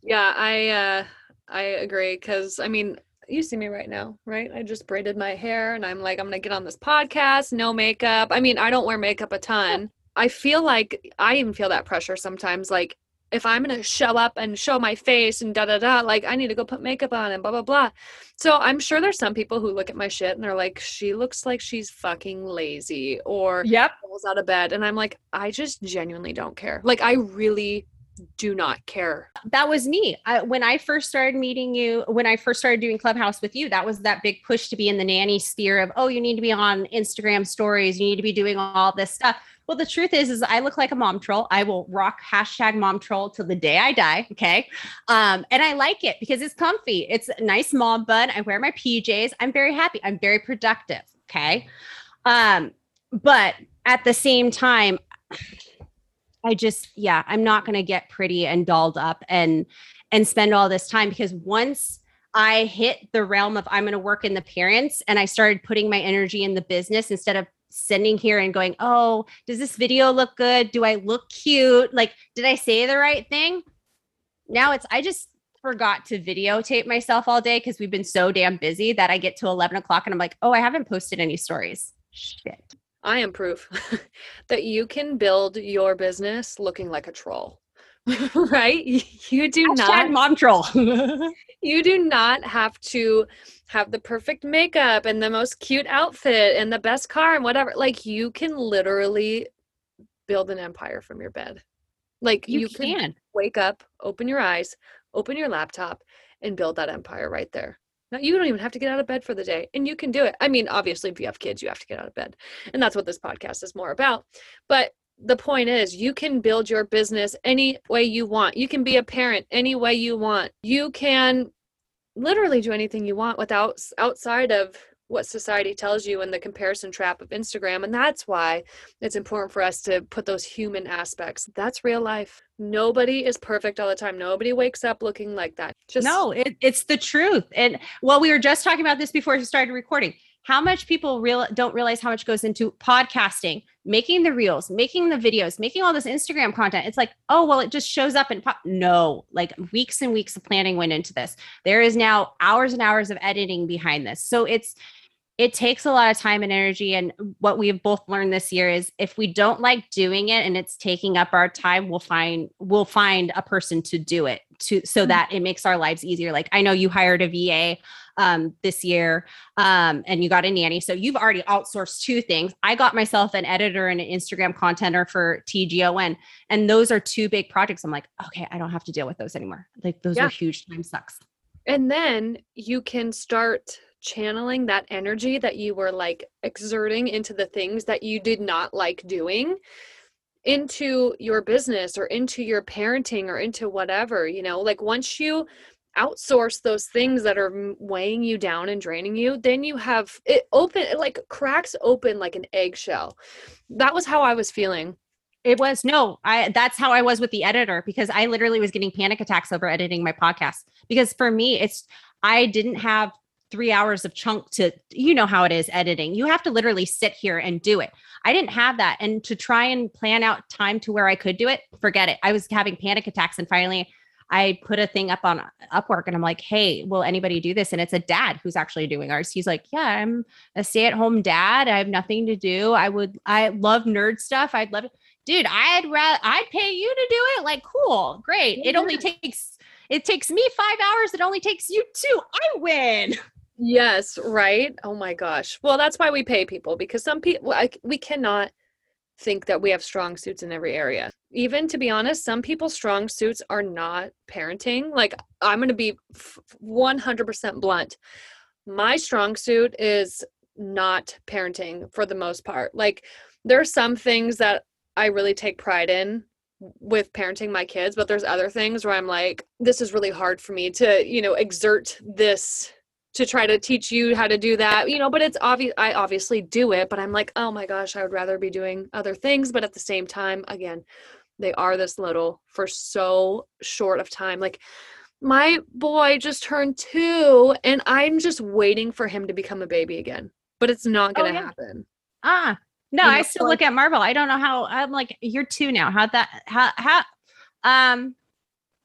Yeah, I uh I agree cuz I mean, you see me right now, right? I just braided my hair and I'm like I'm going to get on this podcast, no makeup. I mean, I don't wear makeup a ton. I feel like I even feel that pressure sometimes like if I'm going to show up and show my face and da da da, like I need to go put makeup on and blah blah blah. So I'm sure there's some people who look at my shit and they're like, she looks like she's fucking lazy or Yep. rolls out of bed. And I'm like, I just genuinely don't care. Like, I really do not care. that was me. I, when I first started meeting you, when I first started doing Clubhouse with you, that was that big push to be in the nanny sphere of, oh, you need to be on Instagram stories, you need to be doing all this stuff. Well, the truth is, is I look like a mom troll. I will rock hashtag mom troll till the day I die. Okay. Um, and I like it because it's comfy. It's a nice mom bun. I wear my PJs. I'm very happy. I'm very productive. Okay. Um, but at the same time, I just, yeah, I'm not going to get pretty and dolled up and and spend all this time because once I hit the realm of I'm going to work in the parents and I started putting my energy in the business instead of sitting here and going, "Oh, does this video look good? Do I look cute? Like, did I say the right thing?" Now it's I just forgot to videotape myself all day because we've been so damn busy that I get to 11 o'clock and I'm like, "Oh, I haven't posted any stories." Shit. I am proof that you can build your business looking like a troll. right? You do Hashtag not mom troll. you do not have to have the perfect makeup and the most cute outfit and the best car and whatever. Like you can literally build an empire from your bed. Like you, you, can can. wake up, open your eyes, open your laptop, and build that empire right there. Now, you don't even have to get out of bed for the day, and you can do it. I mean, obviously, if you have kids, you have to get out of bed. And that's what this podcast is more about. But the point is, you can build your business any way you want. You can be a parent any way you want. You can literally do anything you want without outside of what society tells you in the comparison trap of Instagram. And that's why it's important for us to put those human aspects. That's real life. Nobody is perfect all the time. Nobody wakes up looking like that. Just no, it, it's the truth. And well, we were just talking about this before we started recording. How much people real don't realize how much goes into podcasting, making the reels, making the videos, making all this Instagram content. It's like, oh well, it just shows up and pop. No, like weeks and weeks of planning went into this. There is now hours and hours of editing behind this. So it's it takes a lot of time and energy. And what we've both learned this year is if we don't like doing it and it's taking up our time, we'll find we'll find a person to do it to so Mhm. that it makes our lives easier. Like I know you hired a VA um, this year um, and you got a nanny. So you've already outsourced two things. I got myself an editor and an Instagram contenter for TGON. And those are two big projects. I'm like, okay, I don't have to deal with those anymore. Like those Yeah. are huge time sucks. And then you can start channeling that energy that you were like exerting into the things that you did not like doing into your business or into your parenting or into whatever, you know, like once you outsource those things that are weighing you down and draining you, then you have it open, it like cracks open like an eggshell. That was how I was feeling. It was no, I that's how I was with the editor because I literally was getting panic attacks over editing my podcast. Because for me, it's I didn't have three hours of chunk to you know how it is editing. You have to literally sit here and do it. I didn't have that. And to try and plan out time to where I could do it, forget it. I was having panic attacks and finally I put a thing up on Upwork and I'm like, hey, will anybody do this? And it's a dad who's actually doing ours. He's like, yeah, I'm a stay at home dad. I have nothing to do. I would, I love nerd stuff. I'd love it. Dude, I'd rather, I'd pay you to do it. Like, cool, great. It only takes, it takes me five hours. It only takes you two. I win. Yes, right. Oh my gosh. Well, that's why we pay people because some people we cannot think that we have strong suits in every area. Even to be honest, some people's strong suits are not parenting. Like I'm going to be 100% blunt. My strong suit is not parenting for the most part. Like there are some things that I really take pride in with parenting my kids, but there's other things where I'm like this is really hard for me to, you know, exert this to try to teach you how to do that you know but it's obvious i obviously do it but i'm like oh my gosh i would rather be doing other things but at the same time again they are this little for so short of time. Like my boy just turned two and i'm just waiting for him to become a baby again but it's not gonna oh, yeah. happen. Ah no you know, i still like, look at marvel. I don't know how i'm like you're two now. How'd that how how um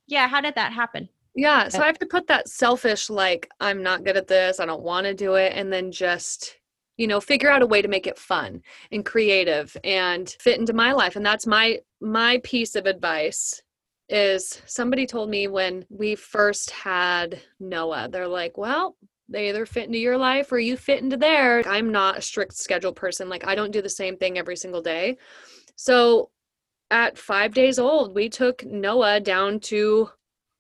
yeah how did that happen yeah. So eh I have to put that selfish, like, I'm not good at this. I don't want to do it. And then just, you know, figure out a way to make it fun and creative and fit into my life. And that's my, my piece of advice is somebody told me when we first had Noah, they're like, well, they either fit into your life or you fit into theirs. I'm not a strict schedule person. Like I don't do the same thing every single day. So at five days old, we took Noah down to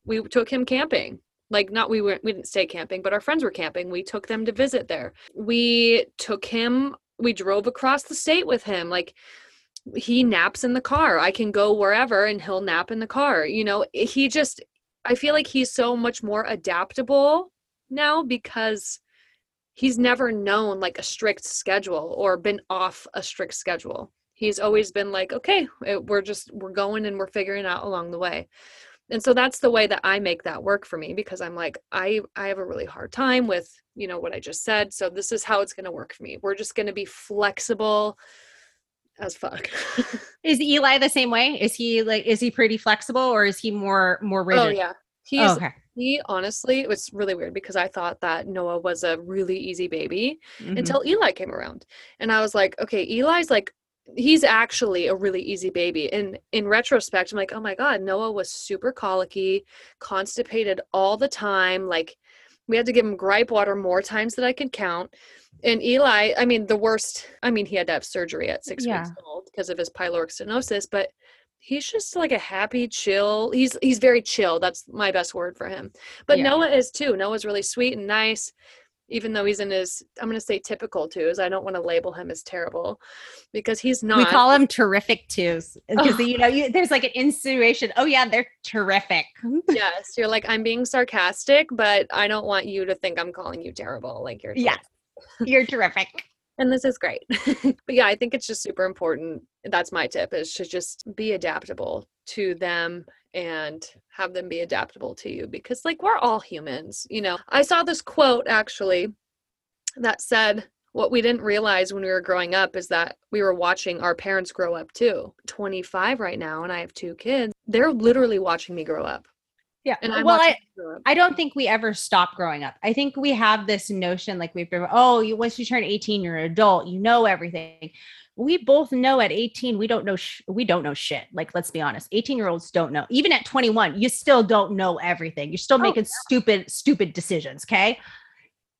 we took him camping. Like not we were we didn't stay camping but our friends were camping. We took them to visit there. We took him we drove across the state with him. Like he naps in the car. I can go wherever and he'll nap in the car you know? He just i feel like he's so much more adaptable now because he's never known like a strict schedule or been off a strict schedule. He's always been like okay we're just we're going and we're figuring out along the way and so that's the way that i make that work for me because i'm like i i have a really hard time with you know what i just said so this is how it's going to work for me. We're just going to be flexible as fuck. Is eli the same way? Is he like is he pretty flexible or is he more more oh, rigid? oh yeah. He's oh, okay. he honestly it was really weird because i thought that noah was a really easy baby mm-hmm. until eli came around. And i was like okay eli's like he's actually a really easy baby. And in retrospect, I'm like, oh my God, Noah was super colicky, constipated all the time. Like we had to give him gripe water more times than I could count. And Eli, I mean, the worst, I mean, he had to have surgery at six yeah. weeks old because of his pyloric stenosis, but he's just like a happy chill he's he's very chill that's my best word for him but yeah. noah is too noah's really sweet and nice even though he's in his i'm going to say typical twos i don't want to label him as terrible because he's not. we call him terrific twos because oh. you know you, there's like an insinuation oh yeah they're terrific. Yes you're like i'm being sarcastic but i don't want you to think i'm calling you terrible like you're yes you're terrific. And this is great. But yeah i think it's just super important that's my tip is to just be adaptable to them and have them be adaptable to you because like we're all humans you know? I saw this quote actually that said what we didn't realize when we were growing up is that we were watching our parents grow up too. 25 right now and i have two kids. They're literally watching me grow up yeah. And I'm well, I, I don't think we ever stop growing up. I think we have this notion like we've been, oh, you once you turn 18, you're an adult, you know everything we both know at 18 we don't know sh- we don't know shit like let's be honest 18 year olds don't know even at 21 you still don't know everything you're still oh, making yeah. stupid stupid decisions okay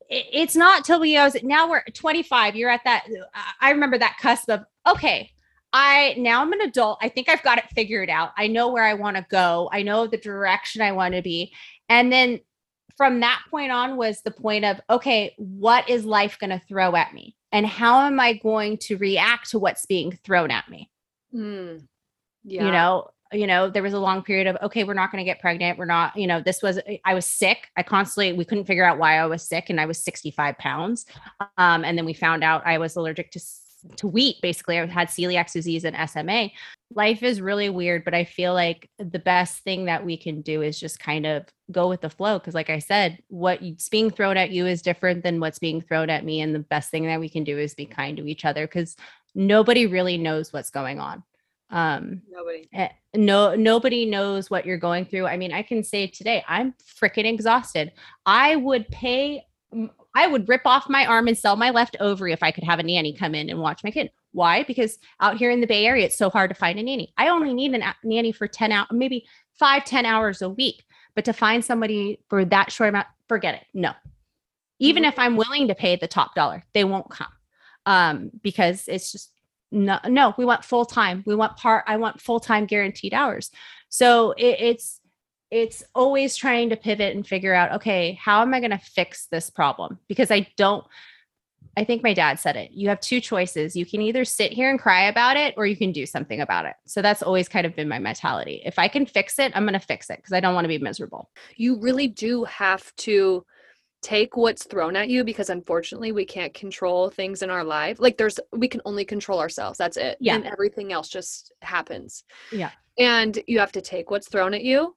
it's not till we I was now we're 25 you're at that uh, i remember that cusp of okay i now i'm an adult i think i've got it figured out. I know where i want to go. I know the direction i want to be. And then from that point on was the point of okay what is life going to throw at me? And how am i going to react to what's being thrown at me? Mm, yeah. you know you know there was a long period of okay we're not going to get pregnant. We're not you know this was i was sick. I constantly we couldn't figure out why i was sick and i was 65 pounds. Um, and then we found out i was allergic to to wheat basically i had celiac disease and sma life is really weird but i feel like the best thing that we can do is just kind of go with the flow because like i said what's being thrown at you is different than what's being thrown at me and the best thing that we can do is be kind to each other because nobody really knows what's going on. Um nobody. eh, no nobody knows what you're going through. I mean i can say today i'm freaking exhausted. I would pay I would rip off my arm and sell my left ovary if I could have a nanny come in and watch my kid. Why? Because out here in the Bay Area, it's so hard to find a nanny. I only need a nanny for 10 hours, maybe five, 10 hours a week. But to find somebody for that short amount, forget it. No. Even Mhm. if I'm willing to pay the top dollar, they won't come um, because it's just no, no, we want full time. We want part, I want full time guaranteed hours. So it, it's, it's always trying to pivot and figure out, okay, how am I going to fix this problem? Because I don't, I think my dad said it. You have two choices. You can either sit here and cry about it or you can do something about it. So that's always kind of been my mentality. If I can fix it, I'm going to fix it because I don't want to be miserable. you really do have to take what's thrown at you because unfortunately we can't control things in our life like there's we can only control ourselves that's it Yeah. and everything else just happens Yeah. and you have to take what's thrown at you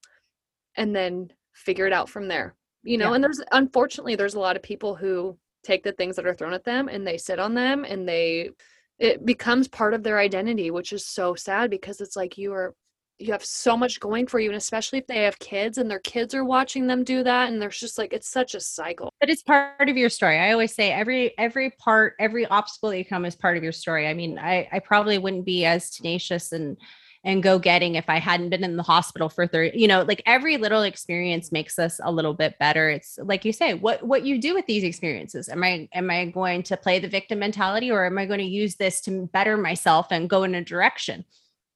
and then figure it out from there you know Yeah. and there's unfortunately there's a lot of people who take the things that are thrown at them and they sit on them and they it becomes part of their identity which is so sad because it's like you are you have so much going for you and especially if they have kids and their kids are watching them do that and there's just like it's such a cycle But it's part of your story. I always say every every part, every obstacle that you come is part of your story. I mean, I I probably wouldn't be as tenacious and and go getting if I hadn't been in the hospital for 30, you know, like every little experience makes us a little bit better. It's like you say, what what you do with these experiences. Am I am I going to play the victim mentality or am I going to use this to better myself and go in a direction?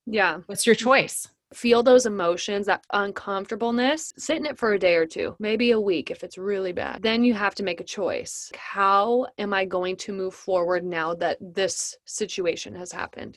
yeah What's your choice? feel those emotions that uncomfortableness sit in it for a day or two maybe a week if it's really bad then you have to make a choice how am i going to move forward now that this situation has happened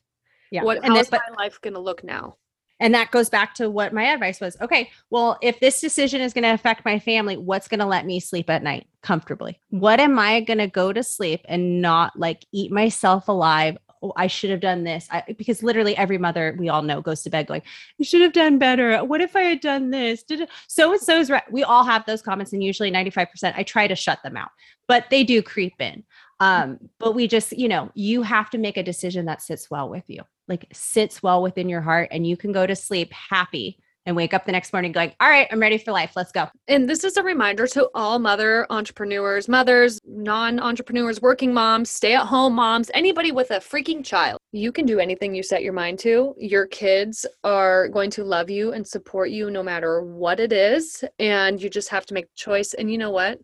Yeah. what and how then, but my life going to look now And that goes back to what my advice was. Okay, well, if this decision is going to affect my family, what's going to let me sleep at night comfortably? What am I going to go to sleep and not like eat myself alive? Oh, I should have done this. I, because literally every mother we all know goes to bed going, "You should have done better. What if I had done this?" So and so is right. We all have those comments, and usually ninety five percent. I try to shut them out, but they do creep in. Um, but we just, you know, you have to make a decision that sits well with you, like sits well within your heart, and you can go to sleep happy and wake up the next morning going, All right, I'm ready for life. Let's go. and this is a reminder to all mother entrepreneurs mothers non-entrepreneurs working moms stay-at-home moms anybody with a freaking child you can do anything you set your mind to your kids are going to love you and support you no matter what it is and you just have to make the choice and you know what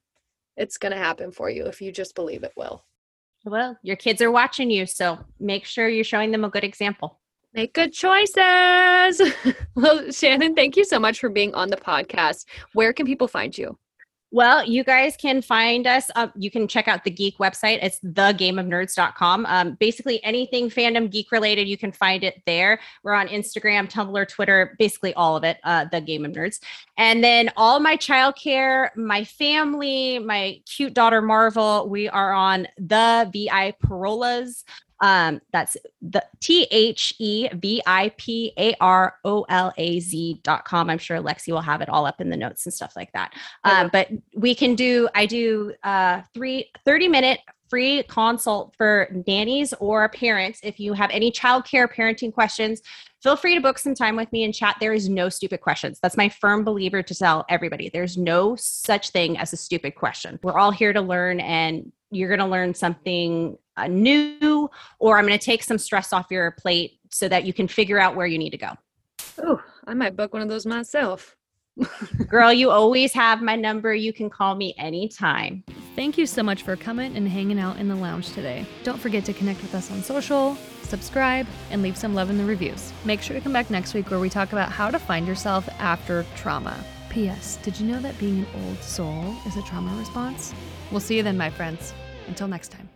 it's going to happen for you if you just believe it will Well, your kids are watching you. So make sure you're showing them a good example. make good choices well shannon thank you so much for being on the podcast where can people find you Well, you guys can find us. Uh, you can check out the Geek website. It's thegameofnerds.com. Um, basically, anything fandom geek related, you can find it there. We're on Instagram, Tumblr, Twitter, basically all of it, uh, the Game of Nerds. And then all my childcare, my family, my cute daughter Marvel, we are on the VI Parolas. Um, that's the T H E V I P A R O L A Z dot com. I'm sure Lexi will have it all up in the notes and stuff like that. Um, but we can do, I do uh, three 30 minute free consult for nannies or parents. If you have any childcare parenting questions, feel free to book some time with me and chat. There is no stupid questions. That's my firm believer to tell everybody. There's no such thing as a stupid question. We're all here to learn, and you're going to learn something uh, new, or I'm going to take some stress off your plate so that you can figure out where you need to go. oh i might book one of those myself Girl, you always have my number. You can call me anytime. Thank you so much for coming and hanging out in the lounge today. Don't forget to connect with us on social, subscribe, and leave some love in the reviews. Make sure to come back next week where we talk about how to find yourself after trauma. P.S. Did you know that being an old soul is a trauma response? We'll see you then, my friends. Until next time.